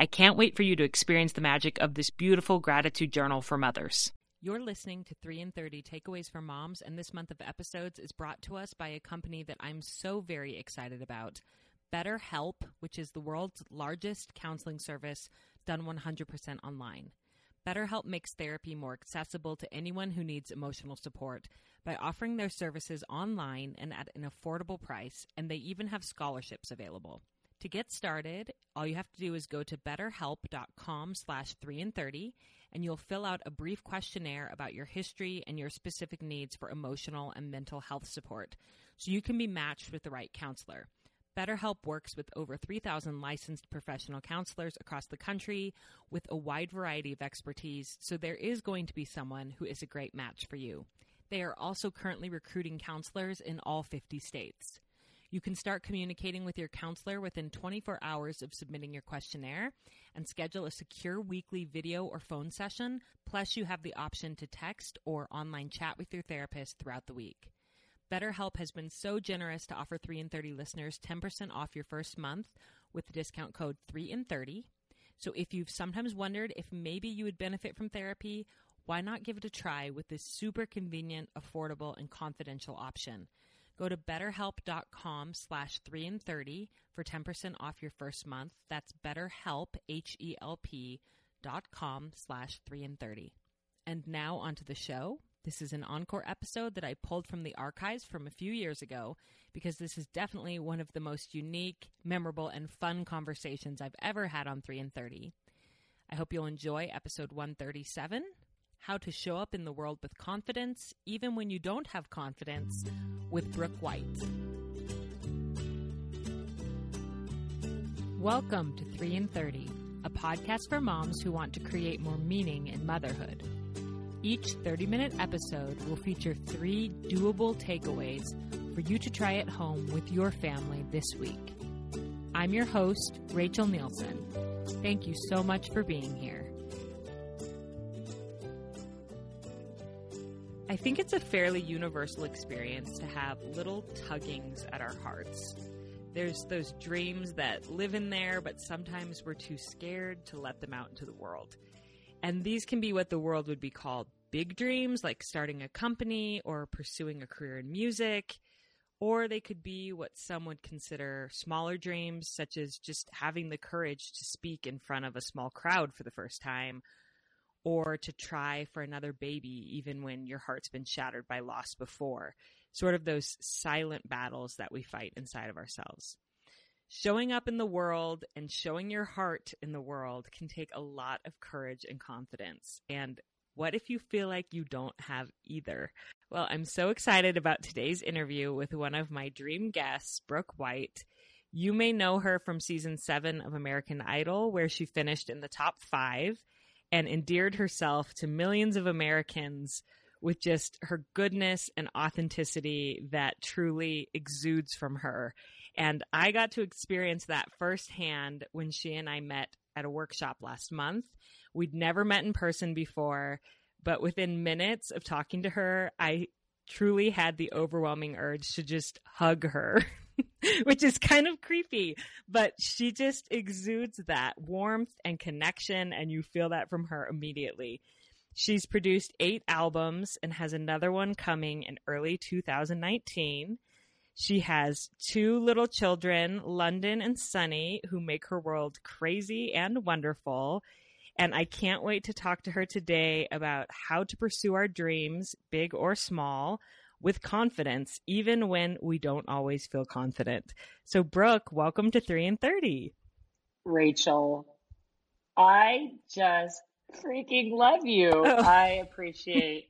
I can't wait for you to experience the magic of this beautiful gratitude journal for mothers. You're listening to 3 in 30 Takeaways for Moms, and this month of episodes is brought to us by a company that I'm so very excited about BetterHelp, which is the world's largest counseling service done 100% online. BetterHelp makes therapy more accessible to anyone who needs emotional support by offering their services online and at an affordable price, and they even have scholarships available. To get started, all you have to do is go to betterhelp.com slash 3 in 30 and you'll fill out a brief questionnaire about your history and your specific needs for emotional and mental health support so you can be matched with the right counselor. BetterHelp works with over 3,000 licensed professional counselors across the country with a wide variety of expertise, so there is going to be someone who is a great match for you. They are also currently recruiting counselors in all 50 states. You can start communicating with your counselor within 24 hours of submitting your questionnaire and schedule a secure weekly video or phone session. Plus, you have the option to text or online chat with your therapist throughout the week. BetterHelp has been so generous to offer 3 in 30 listeners 10% off your first month with the discount code 3 in 30. So if you've sometimes wondered if maybe you would benefit from therapy, why not give it a try with this super convenient, affordable, and confidential option? Go to betterhelp.com slash 3 in 30 for 10% off your first month. That's betterhelp, H-E-L-P dot com slash 3 in 30. And now onto the show. This is an encore episode that I pulled from the archives from a few years ago because this is definitely one of the most unique, memorable, and fun conversations I've ever had on 3 in 30. I hope you'll enjoy episode 137 how to Show Up in the World with Confidence, even when you don't have confidence, with Brooke White. Welcome to 3 in 30, a podcast for moms who want to create more meaning in motherhood. Each 30 minute episode will feature three doable takeaways for you to try at home with your family this week. I'm your host, Rachel Nielsen. Thank you so much for being here. I think it's a fairly universal experience to have little tuggings at our hearts. There's those dreams that live in there, but sometimes we're too scared to let them out into the world. And these can be what the world would be called big dreams, like starting a company or pursuing a career in music. Or they could be what some would consider smaller dreams, such as just having the courage to speak in front of a small crowd for the first time or to try for another baby even when your heart's been shattered by loss before. Sort of those silent battles that we fight inside of ourselves. Showing up in the world and showing your heart in the world can take a lot of courage and confidence. And what if you feel like you don't have either? Well, I'm so excited about today's interview with one of my dream guests, Brooke White. You may know her from season seven of American Idol, where she finished in the top five and endeared herself to millions of Americans with just her goodness and authenticity that truly exudes from her. And I got to experience that firsthand when she and I met at a workshop last month. We'd never met in person before, but within minutes of talking to her, I truly had the overwhelming urge to just hug her. which is kind of creepy, but she just exudes that warmth and connection, and you feel that from her immediately. She's produced eight albums and has another one coming in early 2019. She has two little children, London and Sunny, who make her world crazy and wonderful. And I can't wait to talk to her today about how to pursue our dreams, big or small, with confidence, even when we don't always feel confident. So, Brooke, welcome to 3 in 30. Rachel, I just freaking love you. Oh. I appreciate.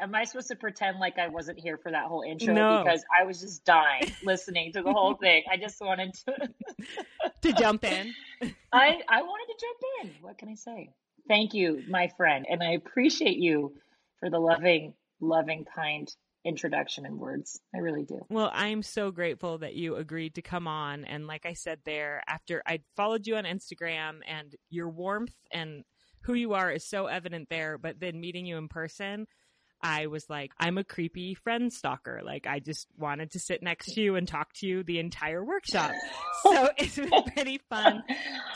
Am I supposed to pretend like I wasn't here for that whole intro no. because I was just dying listening to the whole thing. I just wanted to to jump in. I I wanted to jump in. What can I say? Thank you, my friend, and I appreciate you for the loving, loving, kind introduction and words. I really do. Well, I'm so grateful that you agreed to come on. And like I said there, after I followed you on Instagram and your warmth and who you are is so evident there, but then meeting you in person, I was like, I'm a creepy friend stalker. Like, I just wanted to sit next to you and talk to you the entire workshop. so it's been pretty fun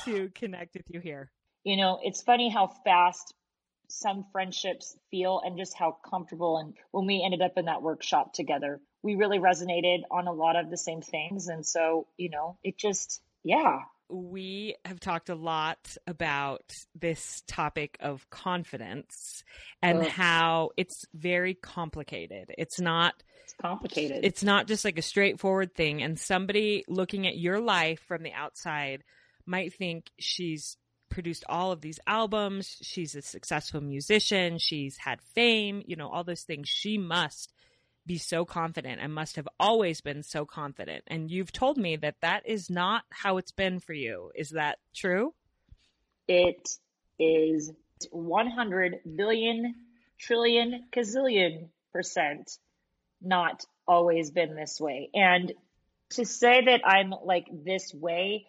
to connect with you here. You know, it's funny how fast some friendships feel and just how comfortable. And when we ended up in that workshop together, we really resonated on a lot of the same things. And so, you know, it just, yeah. We have talked a lot about this topic of confidence and how it's very complicated. It's not it's complicated. It's not just like a straightforward thing. And somebody looking at your life from the outside might think she's produced all of these albums. She's a successful musician. She's had fame, you know, all those things. She must be so confident and must have always been so confident. And you've told me that that is not how it's been for you. Is that true? It is 100 billion, trillion, gazillion percent not always been this way. And to say that I'm like this way,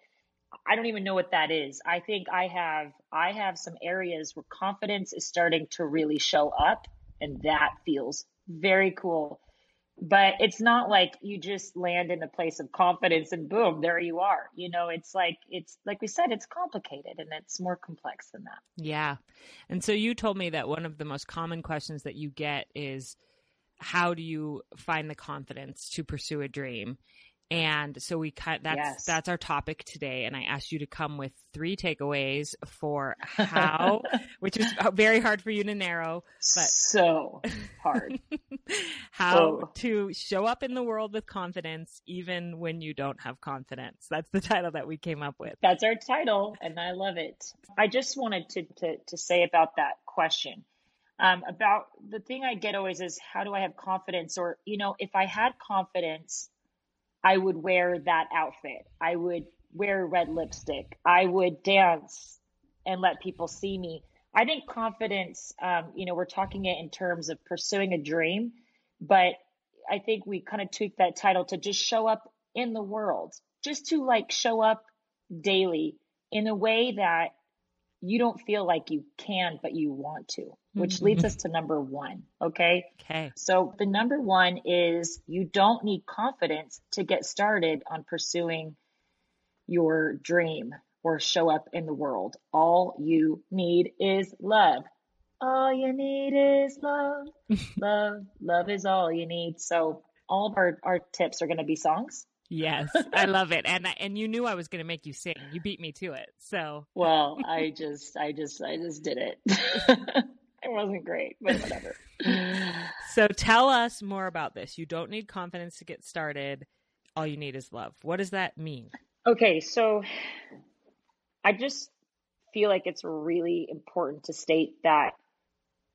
I don't even know what that is. I think I have I have some areas where confidence is starting to really show up and that feels very cool. But it's not like you just land in a place of confidence and boom, there you are. You know, it's like it's like we said it's complicated and it's more complex than that. Yeah. And so you told me that one of the most common questions that you get is how do you find the confidence to pursue a dream? And so we cut that's yes. that's our topic today and I asked you to come with three takeaways for how which is very hard for you to narrow but so hard. how oh. to show up in the world with confidence even when you don't have confidence. That's the title that we came up with. That's our title and I love it. I just wanted to to, to say about that question. Um, about the thing I get always is how do I have confidence or you know if I had confidence I would wear that outfit. I would wear red lipstick. I would dance and let people see me. I think confidence, um, you know, we're talking it in terms of pursuing a dream, but I think we kind of tweak that title to just show up in the world, just to like show up daily in a way that you don't feel like you can, but you want to, which mm-hmm. leads us to number one. Okay. Okay. So the number one is you don't need confidence to get started on pursuing your dream or show up in the world. All you need is love. All you need is love. love. Love is all you need. So all of our, our tips are going to be songs. Yes, I love it, and and you knew I was going to make you sing. You beat me to it. So well, I just, I just, I just did it. it wasn't great, but whatever. so tell us more about this. You don't need confidence to get started. All you need is love. What does that mean? Okay, so I just feel like it's really important to state that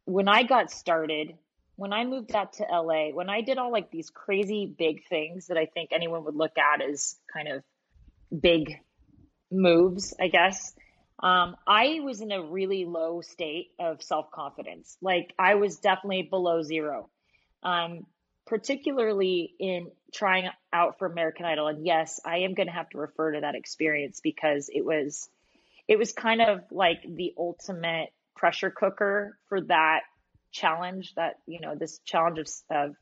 when I got started, when I moved out to LA, when I did all like these crazy big things that I think anyone would look at as kind of big moves, I guess, um, I was in a really low state of self confidence. Like I was definitely below zero, um, particularly in trying out for American Idol. And yes, I am going to have to refer to that experience because it was, it was kind of like the ultimate pressure cooker for that challenge that you know this challenge of of,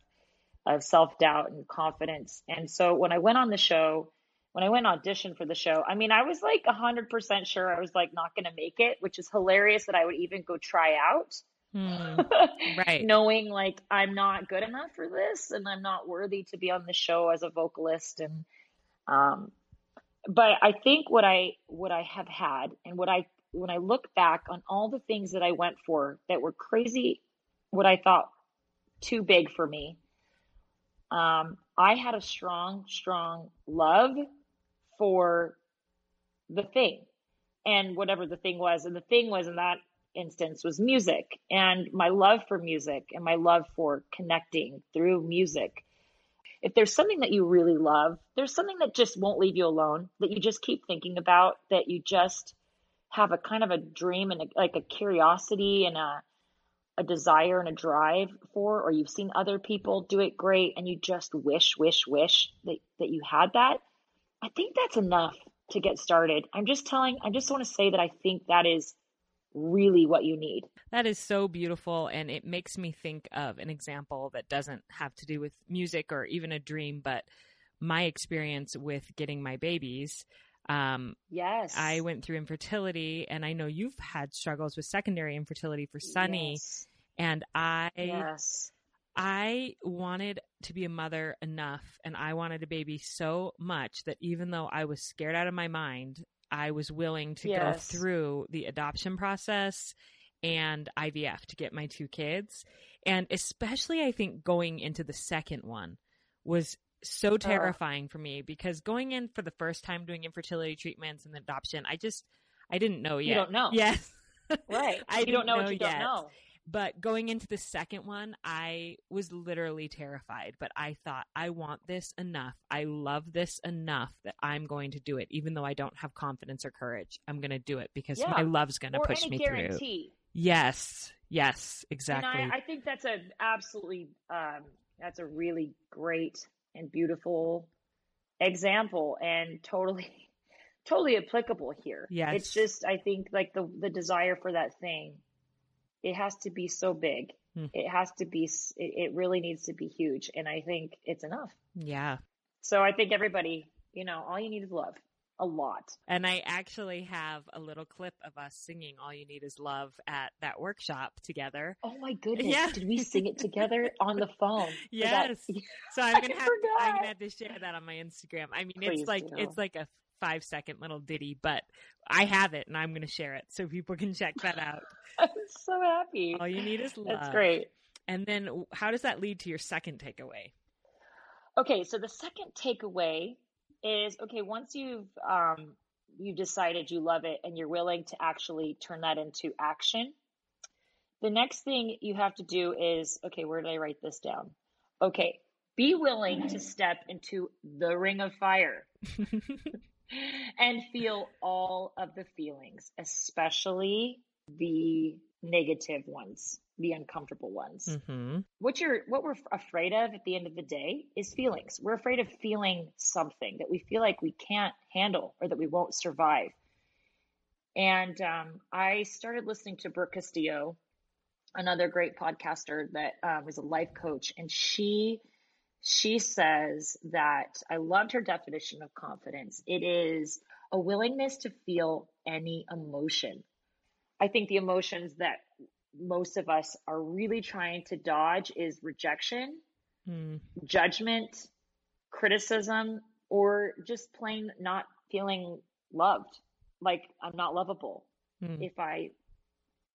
of self doubt and confidence. And so when I went on the show, when I went audition for the show, I mean, I was like hundred percent sure I was like not going to make it, which is hilarious that I would even go try out. Mm, right. Knowing like I'm not good enough for this and I'm not worthy to be on the show as a vocalist and um but I think what I what I have had and what I when I look back on all the things that I went for that were crazy what I thought too big for me um I had a strong strong love for the thing and whatever the thing was and the thing was in that instance was music and my love for music and my love for connecting through music. If there's something that you really love, there's something that just won't leave you alone, that you just keep thinking about, that you just have a kind of a dream and a, like a curiosity and a a desire and a drive for, or you've seen other people do it great and you just wish, wish, wish that, that you had that. I think that's enough to get started. I'm just telling, I just want to say that I think that is really what you need. That is so beautiful. And it makes me think of an example that doesn't have to do with music or even a dream, but my experience with getting my babies. Um, yes. I went through infertility, and I know you've had struggles with secondary infertility for Sunny. Yes. And I. Yes. I wanted to be a mother enough and I wanted a baby so much that even though I was scared out of my mind, I was willing to yes. go through the adoption process and IVF to get my two kids. And especially, I think going into the second one was so terrifying for me because going in for the first time doing infertility treatments and adoption, I just, I didn't know yet. You don't know. Yes. Right. I you don't know, know what you yet. don't know. But going into the second one, I was literally terrified. But I thought, I want this enough. I love this enough that I'm going to do it, even though I don't have confidence or courage. I'm going to do it because yeah. my love's going to push me guarantee. through. Yes, yes, exactly. And I, I think that's a absolutely um, that's a really great and beautiful example, and totally totally applicable here. Yes, it's just I think like the the desire for that thing it has to be so big. Hmm. It has to be, it, it really needs to be huge. And I think it's enough. Yeah. So I think everybody, you know, all you need is love. A lot. And I actually have a little clip of us singing All You Need Is Love at that workshop together. Oh my goodness. Yeah. Did we sing it together on the phone? Yes. So I'm gonna have to, I'm gonna have to share that on my Instagram. I mean Please it's like do. it's like a five second little ditty, but I have it and I'm going to share it so people can check that out. I'm so happy. All you need is love. That's great. And then how does that lead to your second takeaway? Okay, so the second takeaway is okay, once you've um you've decided you love it and you're willing to actually turn that into action, the next thing you have to do is okay, where did I write this down? Okay, be willing to step into the ring of fire. and feel all of the feelings, especially the negative ones, the uncomfortable ones. Mm-hmm. What you're, what we're afraid of at the end of the day is feelings. We're afraid of feeling something that we feel like we can't handle or that we won't survive. And um, I started listening to Brooke Castillo, another great podcaster that um, was a life coach, and she she says that I loved her definition of confidence. It is a willingness to feel any emotion. I think the emotions that most of us are really trying to dodge is rejection, mm. judgment, criticism, or just plain not feeling loved. Like I'm not lovable. Mm. If I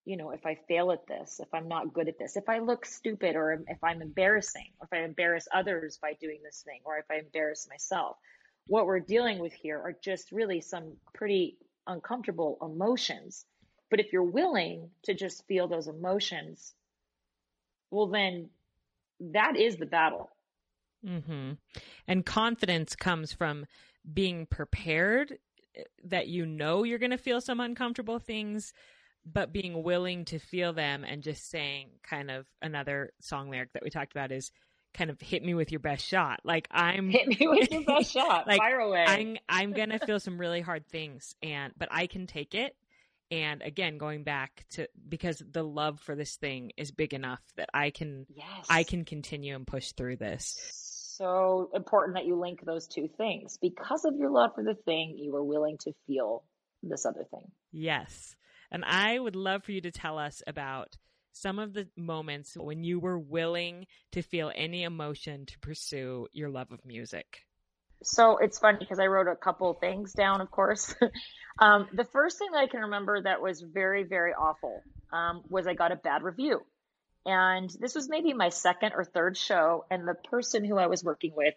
you know, if I fail at this, if I'm not good at this, if I look stupid or if I'm embarrassing, or if I embarrass others by doing this thing, or if I embarrass myself. What we're dealing with here are just really some pretty uncomfortable emotions. But if you're willing to just feel those emotions, well, then that is the battle. Mm-hmm. And confidence comes from being prepared eh, that you know you're going to feel some uncomfortable things but being willing to feel them and just saying kind of another song lyric that we talked about is kind of hit me with your best shot. Like I'm hit me with your best shot. like, Fire away. I'm I'm gonna feel some really hard things and but I can take it. And again, going back to because the love for this thing is big enough that I can yes. I can continue and push through this. So important that you link those two things. Because of your love for the thing, you were willing to feel this other thing. Yes. And I would love for you to tell us about some of the moments when you were willing to feel any emotion to pursue your love of music. So it's funny because I wrote a couple things down, of course. um, the first thing that I can remember that was very, very awful um, was I got a bad review. And this was maybe my second or third show. And the person who I was working with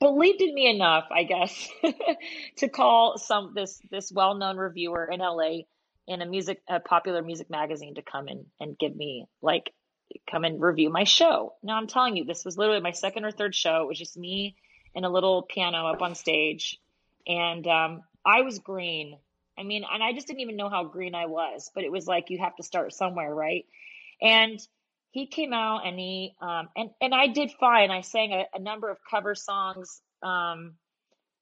believed in me enough, I guess, to call some this this well known reviewer in LA in a music a popular music magazine to come in and give me like come and review my show. Now I'm telling you, this was literally my second or third show. It was just me and a little piano up on stage, and um, I was green. I mean, and I just didn't even know how green I was, but it was like you have to start somewhere, right? And he came out and he um, and and I did fine. I sang a, a number of cover songs, um,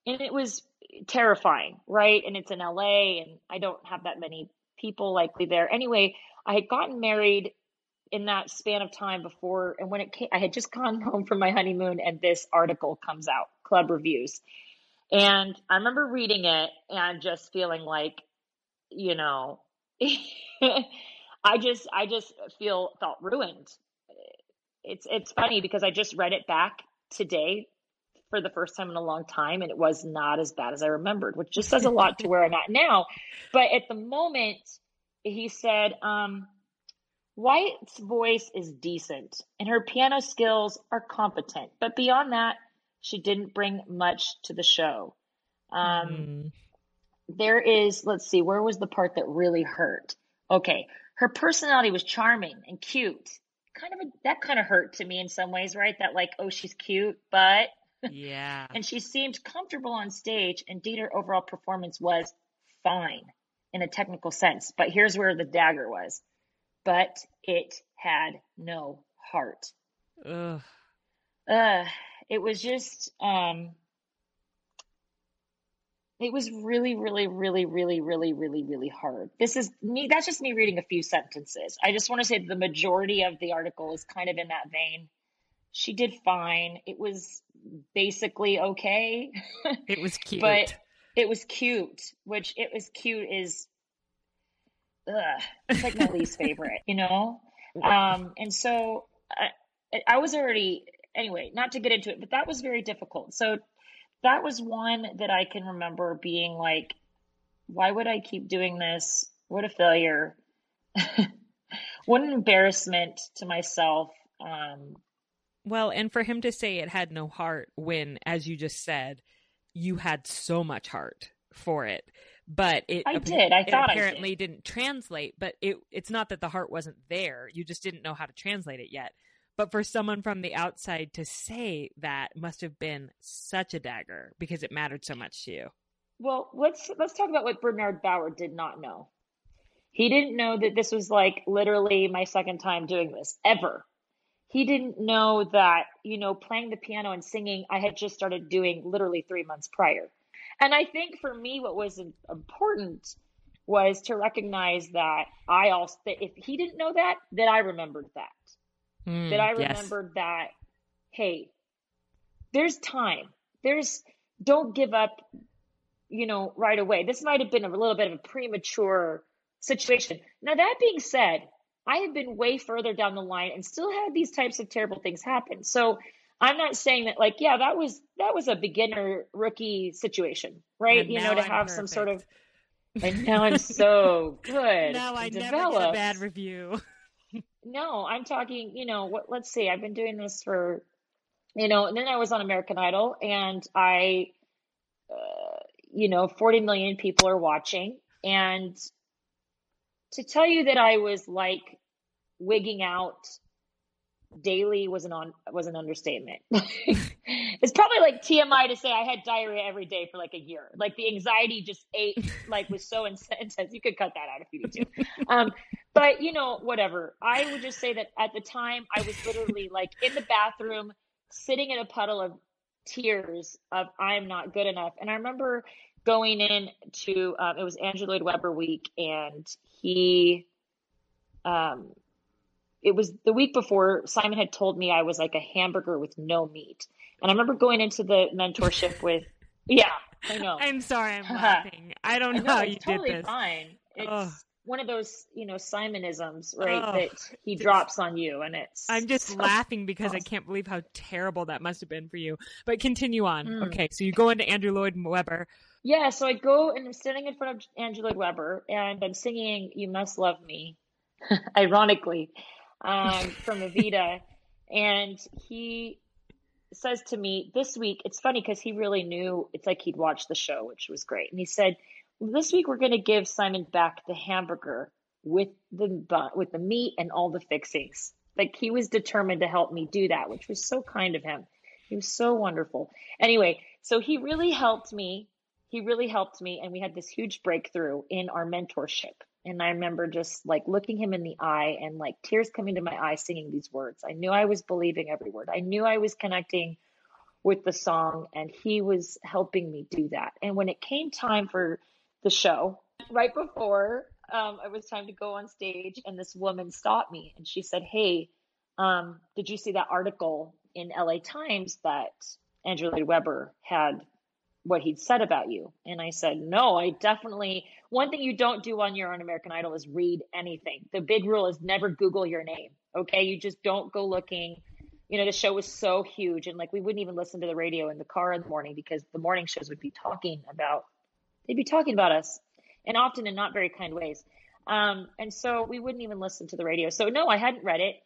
and it was terrifying, right? And it's in LA, and I don't have that many people likely there. Anyway, I had gotten married in that span of time before, and when it came, I had just gone home from my honeymoon, and this article comes out, Club Reviews, and I remember reading it and just feeling like, you know. I just I just feel felt ruined. It's it's funny because I just read it back today for the first time in a long time and it was not as bad as I remembered, which just says a lot to where I'm at now. But at the moment he said, um, White's voice is decent and her piano skills are competent, but beyond that, she didn't bring much to the show. Um, mm. There is, let's see, where was the part that really hurt? Okay, her personality was charming and cute. Kind of a, that kind of hurt to me in some ways, right? That like, oh, she's cute, but yeah. and she seemed comfortable on stage. Indeed, her overall performance was fine in a technical sense. But here's where the dagger was. But it had no heart. Ugh. Uh, it was just um it was really, really, really, really, really, really, really hard. This is me. That's just me reading a few sentences. I just want to say the majority of the article is kind of in that vein. She did fine. It was basically okay. It was cute. but it was cute, which it was cute is, ugh, it's like my least favorite, you know? Um, and so I, I was already, anyway, not to get into it, but that was very difficult. So that was one that I can remember being like, why would I keep doing this? What a failure. what an embarrassment to myself. Um, well, and for him to say it had no heart when, as you just said, you had so much heart for it. But it I did. I thought apparently did. didn't translate. But it it's not that the heart wasn't there. You just didn't know how to translate it yet. But for someone from the outside to say that must have been such a dagger because it mattered so much to you. Well, let's let's talk about what Bernard Bauer did not know. He didn't know that this was like literally my second time doing this ever. He didn't know that, you know, playing the piano and singing I had just started doing literally 3 months prior. And I think for me what was important was to recognize that I also if he didn't know that, that I remembered that mm, that I remembered yes. that, hey, there's time. There's, don't give up, you know, right away. This might have been a little bit of a premature situation. Now, that being said, I have been way further down the line and still had these types of terrible things happen. So I'm not saying that like, yeah, that was that was a beginner rookie situation, right? And you know, to I'm have perfect. some sort of and now I'm so good. Now I developed. never get a bad review. No, I'm talking, you know, what let's see, I've been doing this for you know, and then I was on American Idol and I uh, you know, 40 million people are watching and to tell you that I was like wigging out daily was an on was an understatement. it's probably like TMI to say I had diarrhea every day for like a year. Like the anxiety just ate like was so intense. You could cut that out if you need to. Um, but you know, whatever. I would just say that at the time I was literally like in the bathroom, sitting in a puddle of tears of I'm not good enough. And I remember going in to um, it was Andrew Lloyd Webber week, and he um it was the week before Simon had told me I was like a hamburger with no meat. And I remember going into the mentorship with, yeah, I know. I'm sorry, I'm laughing. I don't know, know how you totally did this. Fine. It's, one of those, you know, Simonisms, right? Oh, that he drops on you, and it's. I'm just so laughing because awesome. I can't believe how terrible that must have been for you. But continue on. Mm. Okay, so you go into Andrew Lloyd Webber. Yeah, so I go and I'm standing in front of Andrew Lloyd Webber, and I'm singing "You Must Love Me," ironically, um, from Evita, and he says to me this week. It's funny because he really knew. It's like he'd watched the show, which was great, and he said this week we're going to give Simon back the hamburger with the with the meat and all the fixings. Like he was determined to help me do that, which was so kind of him. He was so wonderful. Anyway, so he really helped me. He really helped me, and we had this huge breakthrough in our mentorship. And I remember just like looking him in the eye and like tears coming to my eyes singing these words. I knew I was believing every word. I knew I was connecting with the song, and he was helping me do that. And when it came time for the show. Right before um, it was time to go on stage, and this woman stopped me and she said, Hey, um, did you see that article in LA Times that Andrew Lloyd Webber had what he'd said about you? And I said, No, I definitely. One thing you don't do on your own American Idol is read anything. The big rule is never Google your name. Okay. You just don't go looking. You know, the show was so huge, and like we wouldn't even listen to the radio in the car in the morning because the morning shows would be talking about they'd be talking about us and often in not very kind ways. Um, and so we wouldn't even listen to the radio. So no, I hadn't read it.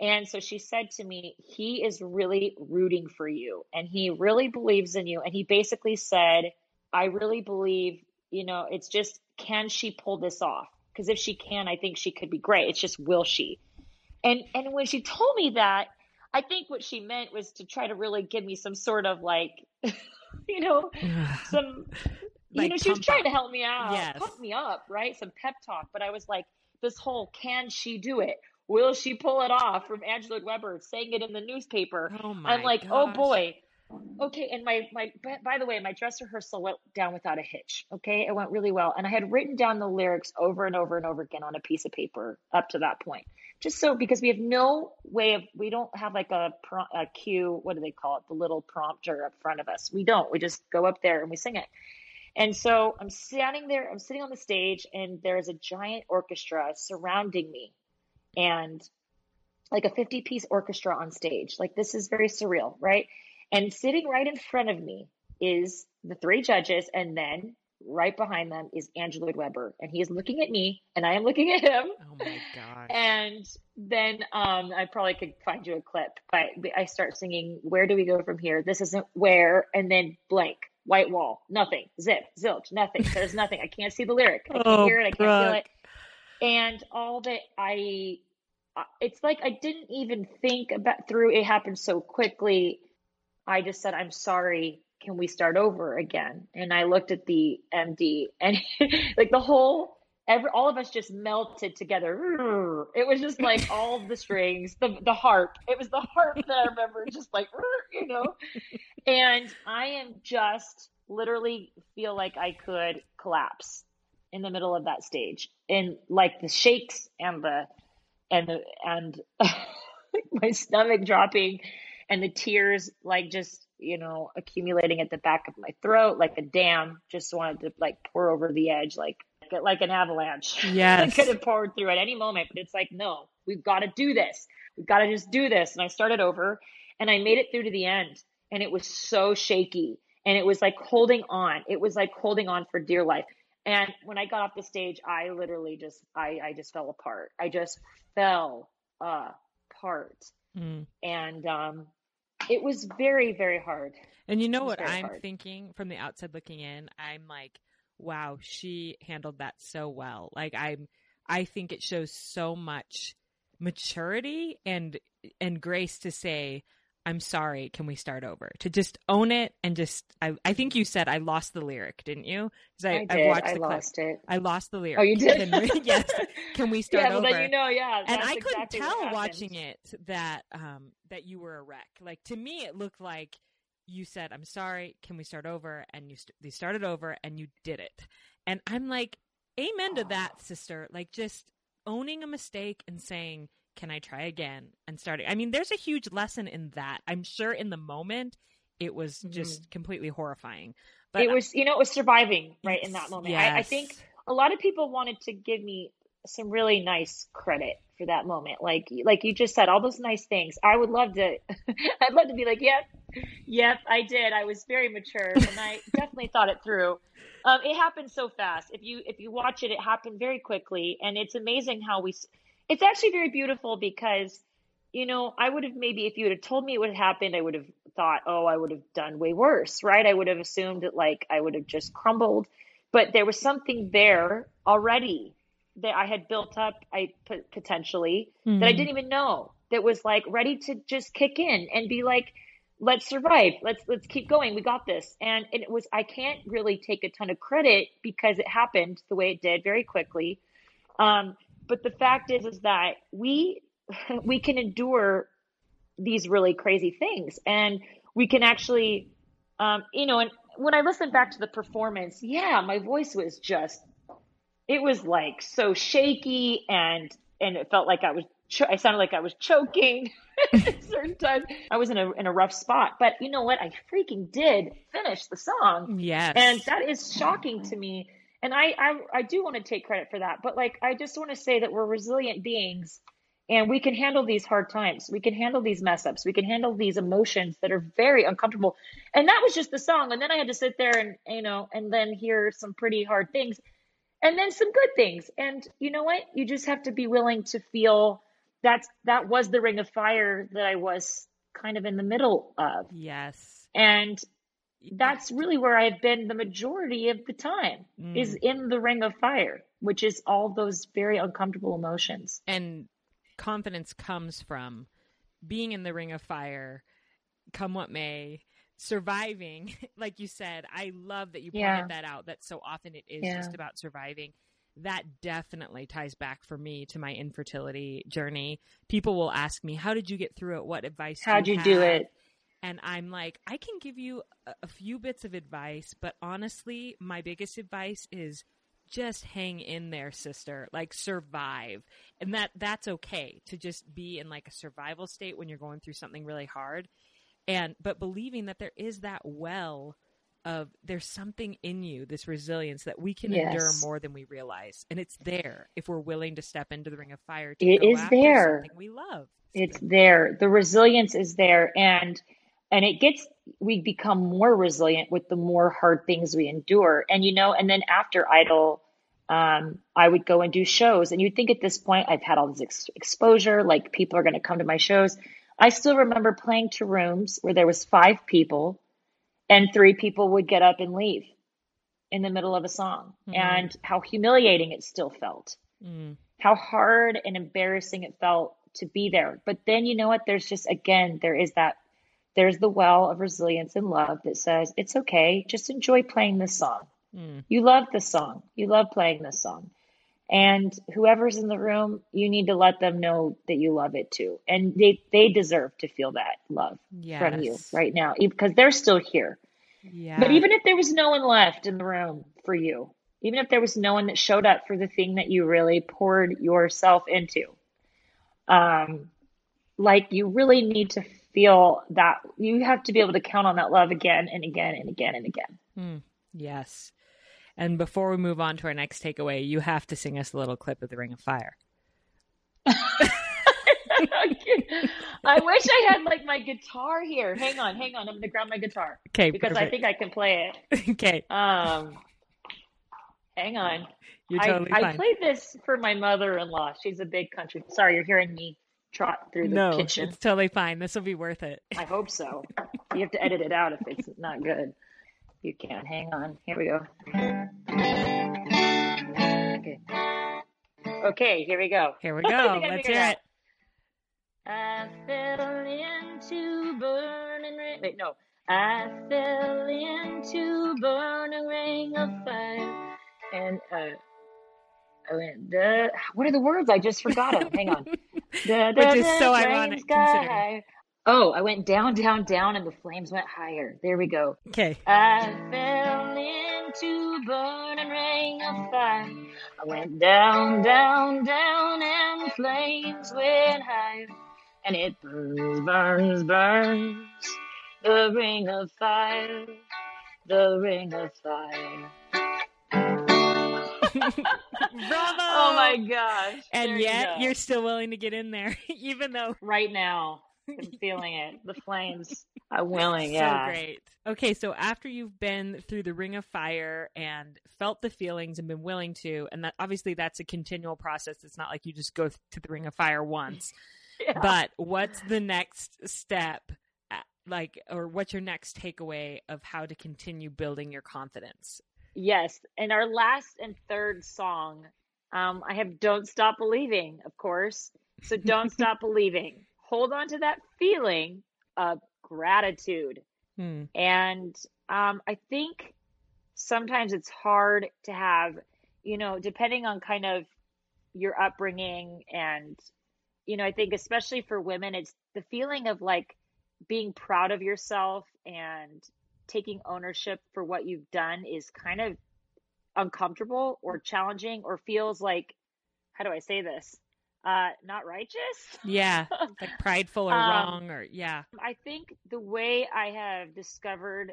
And so she said to me, he is really rooting for you and he really believes in you. And he basically said, I really believe, you know, it's just, can she pull this off? Because if she can, I think she could be great. It's just, will she? And, and when she told me that, I think what she meant was to try to really give me some sort of like, you know, some like, you know, she was trying up. to help me out, yes. pump me up, right? Some pep talk. But I was like, this whole can she do it? Will she pull it off from Andrew Lloyd Webber saying it in the newspaper? Oh my I'm like, oh gosh. oh boy. Okay, and my my by the way, my dress rehearsal went down without a hitch. Okay, it went really well, and I had written down the lyrics over and over and over again on a piece of paper up to that point, just so because we have no way of we don't have like a, a cue. What do they call it? The little prompter up front of us. We don't. We just go up there and we sing it. And so I'm standing there, I'm sitting on the stage, and there's a giant orchestra surrounding me, and like a 50 piece orchestra on stage. Like, this is very surreal, right? And sitting right in front of me is the three judges, and then right behind them is Andrew Lloyd Webber, and he is looking at me, and I am looking at him. Oh my god! And then um, I probably could find you a clip, but I start singing, "Where do we go from here? This isn't where," and then blank, white wall, nothing, zip, zilch, nothing. There's nothing. I can't see the lyric. I can't oh, hear it. I can't feel it. And all that I, it's like I didn't even think about through. It happened so quickly. I just said, "I'm sorry. Can we start over again?" And I looked at the MD, and like the whole every all of us just melted together. It was just like all the strings, the the harp. It was the harp that I remember, just like you know. And I am just literally feel like I could collapse in the middle of that stage, and like the shakes and the and the and my stomach dropping, and the tears like just you know accumulating at the back of my throat like a dam. Just wanted to like pour over the edge, like like an avalanche. Yes. it could have poured through at any moment, but it's like, no, we've got to do this. We've got to just do this. And I started over and I made it through to the end. And it was so shaky. And it was like holding on. It was like holding on for dear life. And when I got off the stage, I literally just, I, I just fell apart. I just fell apart. Mm. And um, it was very, very hard. And you know what I'm hard. thinking from the outside looking in? I'm like, wow, she handled that so well. Like I'm, I think it shows so much maturity and and grace to say, I'm sorry, can we start over? To just own it and just I, I think you said I lost the lyric, didn't you? I, I, did. watched I the lost clip. it. I lost the lyric. Oh, you did? Can we, yes. Can we start yeah, over? Yeah, you know, yeah. And I couldn't tell watching it that um that you were a wreck. Like to me, it looked like you said, I'm sorry, can we start over? And you, st- they started over and you did it. And I'm like, amen to that, sister. Like just owning a mistake and saying, can I try again and starting. I mean, there's a huge lesson in that. I'm sure in the moment it was just mm-hmm. completely horrifying. But it was, you know, it was surviving right in that moment. Yes. I, I think a lot of people wanted to give me some really nice credit for that moment. Like like you just said, all those nice things. I would love to. I'd love to be like, yep, yep, I did. I was very mature, and I definitely thought it through. Um, it happened so fast. If you if you watch it, it happened very quickly, and it's amazing how we. It's actually very beautiful because, you know, I would have maybe if you would have told me it would have happened, I would have thought, oh, I would have done way worse, right? I would have assumed that like I would have just crumbled, but there was something there already that I had built up, I potentially mm-hmm. that I mm-hmm. didn't even know that was like ready to just kick in and be like, let's survive. Let's let's keep going. We got this. And, and it was I can't really take a ton of credit because it happened the way it did very quickly. Um, but the fact is is that we we can endure these really crazy things and we can actually um, you know and when I listened back to the performance, yeah, my voice was just it was like so shaky and and it felt like I was cho- I sounded like I was choking at certain times. I was in a in a rough spot, but you know what? I freaking did finish the song. Yes, and that is shocking to me. And I I, I do want to take credit for that, but like I just want to say that we're resilient beings. And we can handle these hard times. We can handle these mess ups. We can handle these emotions that are very uncomfortable. And that was just the song. And then I had to sit there and, you know, and then hear some pretty hard things and then some good things. And you know what? You just have to be willing to feel that's that was the ring of fire that I was kind of in the middle of. Yes. And that's really where I've been the majority of the time mm. is in the ring of fire, which is all those very uncomfortable emotions. And confidence comes from being in the ring of fire, come what may, surviving, like you said, I love that you pointed yeah. that out. That so often it is yeah. just about surviving. That definitely ties back for me to my infertility journey. People will ask me, "How did you get through it? What advice? How'd you, you do it?" And I'm like, I can give you a, a few bits of advice, but honestly, my biggest advice is just hang in there sister. Like survive. And that that's okay to just be in like a survival state when you're going through something really hard. And but believing that there is that well of there's something in you this resilience that we can yes. endure more than we realize. And it's there if we're willing to step into the ring of fire it is there. we love it's there. The resilience is there. And and it gets we become more resilient with the more hard things we endure and you know and then after idol um, i would go and do shows and you'd think at this point i've had all this ex- exposure like people are going to come to my shows I still remember playing to rooms where there was five people and three people would get up and leave in the middle of a song mm. and how humiliating it still felt. Mm. How hard and embarrassing it felt to be there. But then you know what? There's just again, there is that there's the well of resilience and love that says it's okay, just enjoy playing this song. Mm. You love this song. You love playing this song. And whoever's in the room, you need to let them know that you love it too. And they, they deserve to feel that love yes. from you right now because they're still here. Yeah. But even if there was no one left in the room for you, even if there was no one that showed up for the thing that you really poured yourself into, um, like you really need to feel that you have to be able to count on that love again and again and again and again. Mm, yes. And before we move on to our next takeaway, you have to sing us a little clip of the Ring of Fire. I wish I had like my guitar here. Hang on, hang on. I'm gonna grab my guitar. Okay. Because perfect. I think I can play it. okay. Um hang on. You're totally I, fine. I played this for my mother in law. She's a big country. Sorry, you're hearing me trot through the no, kitchen. It's totally fine. This will be worth it. I hope so. You have to edit it out if it's not good. You can. Not Hang on. Here we go. Okay. Okay, here we go. Here we go. Let's hear it. I fell into burning rain. Wait, no. I fell into burning ring of fire. And uh I went, the, what are the words? I just forgot them. Hang on. Da, da, Which is so ironic. Oh, I went down, down, down, and the flames went higher. There we go. Okay. I fell into burning ring of fire. I went down, down, down, and the flames went higher. And it burns, burns, burns. The ring of fire. The ring of fire. Bravo! Oh my gosh. And There yet you are still willing to get in there, even though right now. I'm feeling it. The flames. I'm willing, so yeah. great. Okay, so after you've been through the ring of fire and felt the feelings and been willing to, and that obviously that's a continual process. It's not like you just go to the ring of fire once. Yeah. But what's the next step? Like, or what's your next takeaway of how to continue building your confidence? Yes, and our last and third song, um, I have "Don't Stop Believing," of course. So don't stop believing. Hold on to that feeling of gratitude, Hmm. and um, I think sometimes it's hard to have, you know, depending on kind of your upbringing, and you know, I think especially for women, it's the feeling of like being proud of yourself and taking ownership for what you've done is kind of uncomfortable or challenging or feels like how do I say this? Uh not righteous. Yeah, like prideful or Um, wrong, or yeah. I think the way I have discovered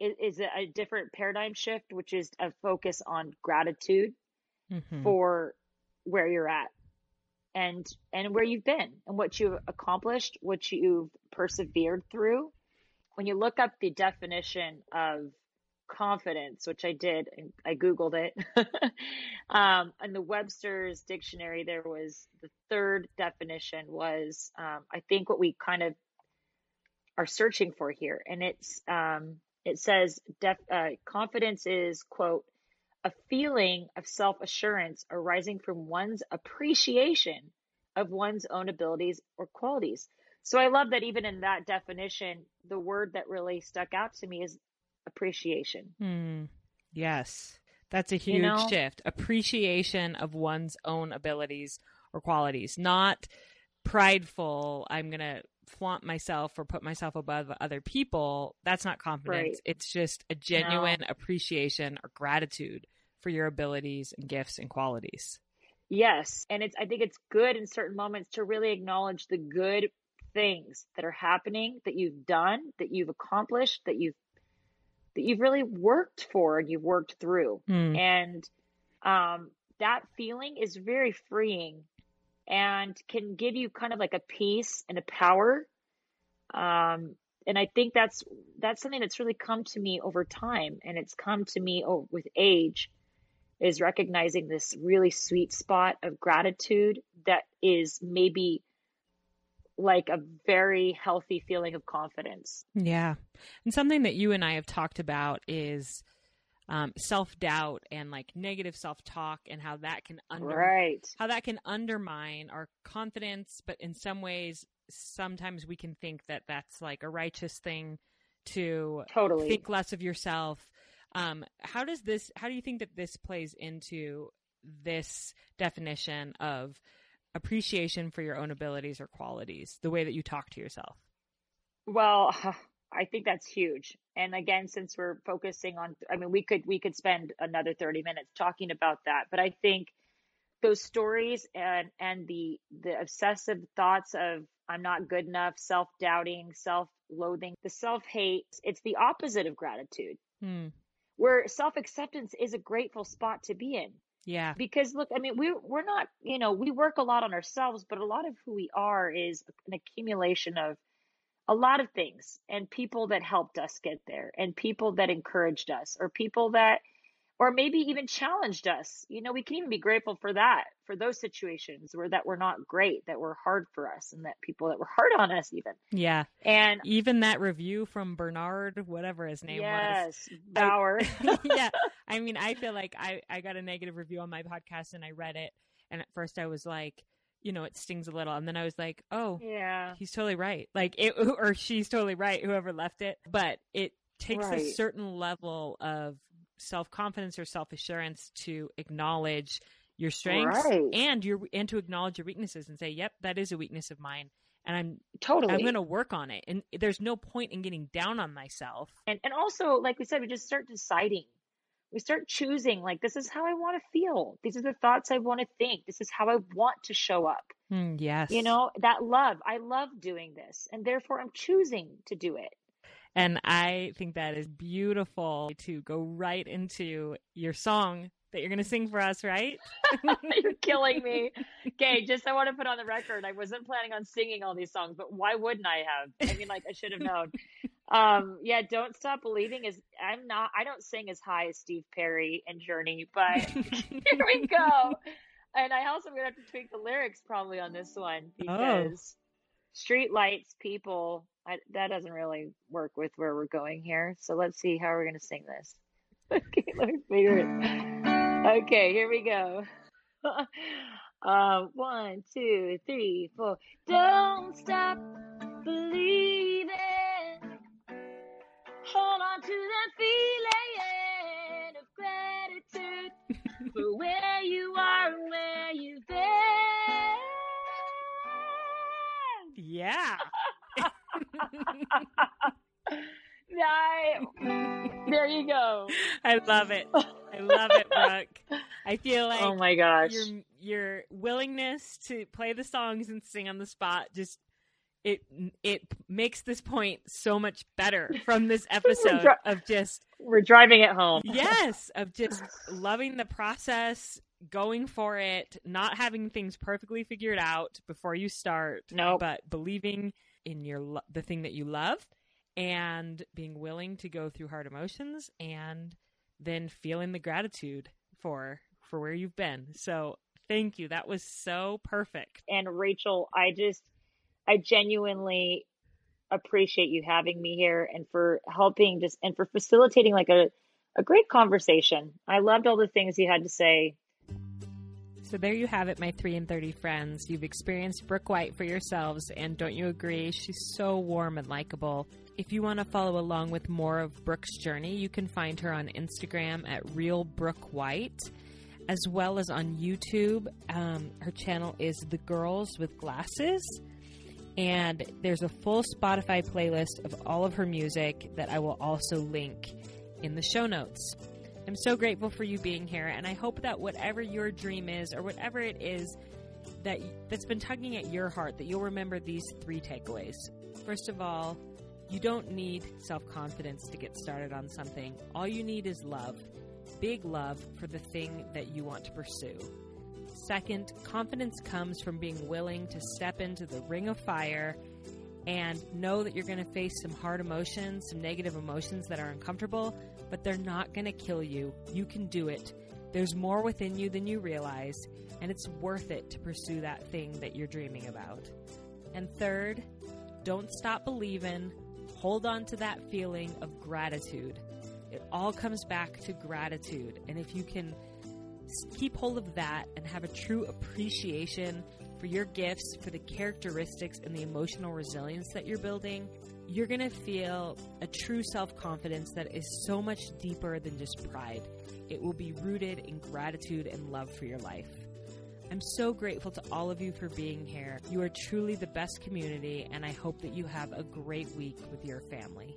is, is a, a different paradigm shift, which is a focus on gratitude Mhm. for where you're at and and where you've been and what you've accomplished, what you've persevered through. When you look up the definition of confidence, which I did, and I googled it, um, in the Webster's dictionary, there was the third definition was um, I think what we kind of are searching for here, and it's um, it says def, uh, confidence is quote a feeling of self assurance arising from one's appreciation of one's own abilities or qualities. So I love that even in that definition, the word that really stuck out to me is appreciation. Hmm. Yes. That's a You huge know? shift. Appreciation of one's own abilities or qualities, not prideful. I'm going to flaunt myself or put myself above other people. That's not confidence. Right. It's just a genuine appreciation or gratitude for your abilities and gifts and qualities. Yes. And it's, I think it's good in certain moments to really acknowledge the good things that are happening, that you've done, that you've accomplished, that you've, that you've really worked for and you've worked through. Hmm. and um, that feeling is very freeing and can give you kind of like a peace and a power um, and i think that's that's something that's really come to me over time and it's come to me with age is recognizing this really sweet spot of gratitude that is maybe like a very healthy feeling of confidence Yeah. And something that you and I have talked about is um, self doubt and like negative self talk and how that can under right how that can undermine our confidence. But in some ways, sometimes we can think that that's like a righteous thing to totally think less of yourself. Um, how does this? How do you think that this plays into this definition of appreciation for your own abilities or qualities? The way that you talk to yourself. Well, I think that's huge. And again, since we're focusing on I mean we could we could spend another 30 minutes talking about that, but I think those stories and and the the obsessive thoughts of I'm not good enough, self-doubting, self-loathing, the self-hate, it's the opposite of gratitude. Hmm. Where self-acceptance is a grateful spot to be in Yeah. because look i mean we we're not you know we work a lot on ourselves but a lot of who we are is an accumulation of a lot of things and people that helped us get there and people that encouraged us or people that or maybe even challenged us you know we can even be grateful for that for those situations where that were not great that were hard for us and that people that were hard on us even Yeah. and Even that review from Bernard, whatever his name was. yes bauer yeah. I mean, I feel like I, I got a negative review on my podcast and I read it. And at first I was like, you know, it stings a little. And then I was like, oh, yeah he's totally right. Like it, or she's totally right, whoever left it. But it takes a certain level of self confidence or self assurance to acknowledge your strengths Right. and your and to acknowledge your weaknesses and say, yep, that is a weakness of mine. And I'm totally I'm going to work on it. And there's no point in getting down on myself. and and also like we said we just start deciding we start choosing like this is how i want to feel these are the thoughts i want to think this is how i want to show up Hmm, yes. you know that love i love doing this and therefore i'm choosing to do it And I think that is beautiful to go right into your song that you're going to sing for us, right? you're killing me. Okay, just I want to put on the record, I wasn't planning on singing all these songs, but why wouldn't I have? I mean, like I should have known. Um, yeah, don't stop believing is I'm not. I don't sing as high as Steve Perry and Journey, but here we go. And I also am gonna have to tweak the lyrics probably on this one because oh. Street lights, people. I, that doesn't really work with where we're going here. So let's see how we're gonna sing this. okay, let me figure it. Okay, here we go. uh, one, two, three, four. Don't stop believing. Hold on to that feeling of gratitude for where you are Yeah. I, there you go. I love it. I love it, Brooke. I feel oh like oh my gosh, your your willingness to play the songs and sing on the spot just it it makes this point so much better from this episode dri- of just we're driving it home. yes, of just loving the process, going for it, not having things perfectly figured out before you start, no, nope. but believing in your lo- the thing that you love and being willing to go through hard emotions and then feeling the gratitude for for where you've been. So, thank you. That was so perfect. And Rachel, I just I genuinely appreciate you having me here and for helping just and for facilitating like a a great conversation. I loved all the things you had to say. So there you have it, my 3 in 30 friends. You've experienced Brooke White for yourselves, and don't you agree? She's so warm and likable. If you want to follow along with more of Brooke's journey, you can find her on Instagram at Real Brooke White, as well as on YouTube. Um, her channel is The Girls with Glasses. And there's a full Spotify playlist of all of her music that I will also link in the show notes. I'm so grateful for you being here, and I hope that whatever your dream is, or whatever it is that that's been tugging at your heart, that you'll remember these three takeaways. First of all, you don't need self confidence to get started on something. All you need is love, big love for the thing that you want to pursue. Second, confidence comes from being willing to step into the ring of fire and know that you're going to face some hard emotions, some negative emotions that are uncomfortable, but they're not going to kill you. You can do it. There's more within you than you realize, and it's worth it to pursue that thing that you're dreaming about. And third, don't stop believing. Hold on to that feeling of gratitude. It all comes back to gratitude. And if you can keep hold of that and have a true appreciation for your gifts, for the characteristics and the emotional resilience that you're building, you're going to feel a true self confidence that is so much deeper than just pride. It will be rooted in gratitude and love for your life. I'm so grateful to all of you for being here. You are truly the best community, and I hope that you have a great week with your family.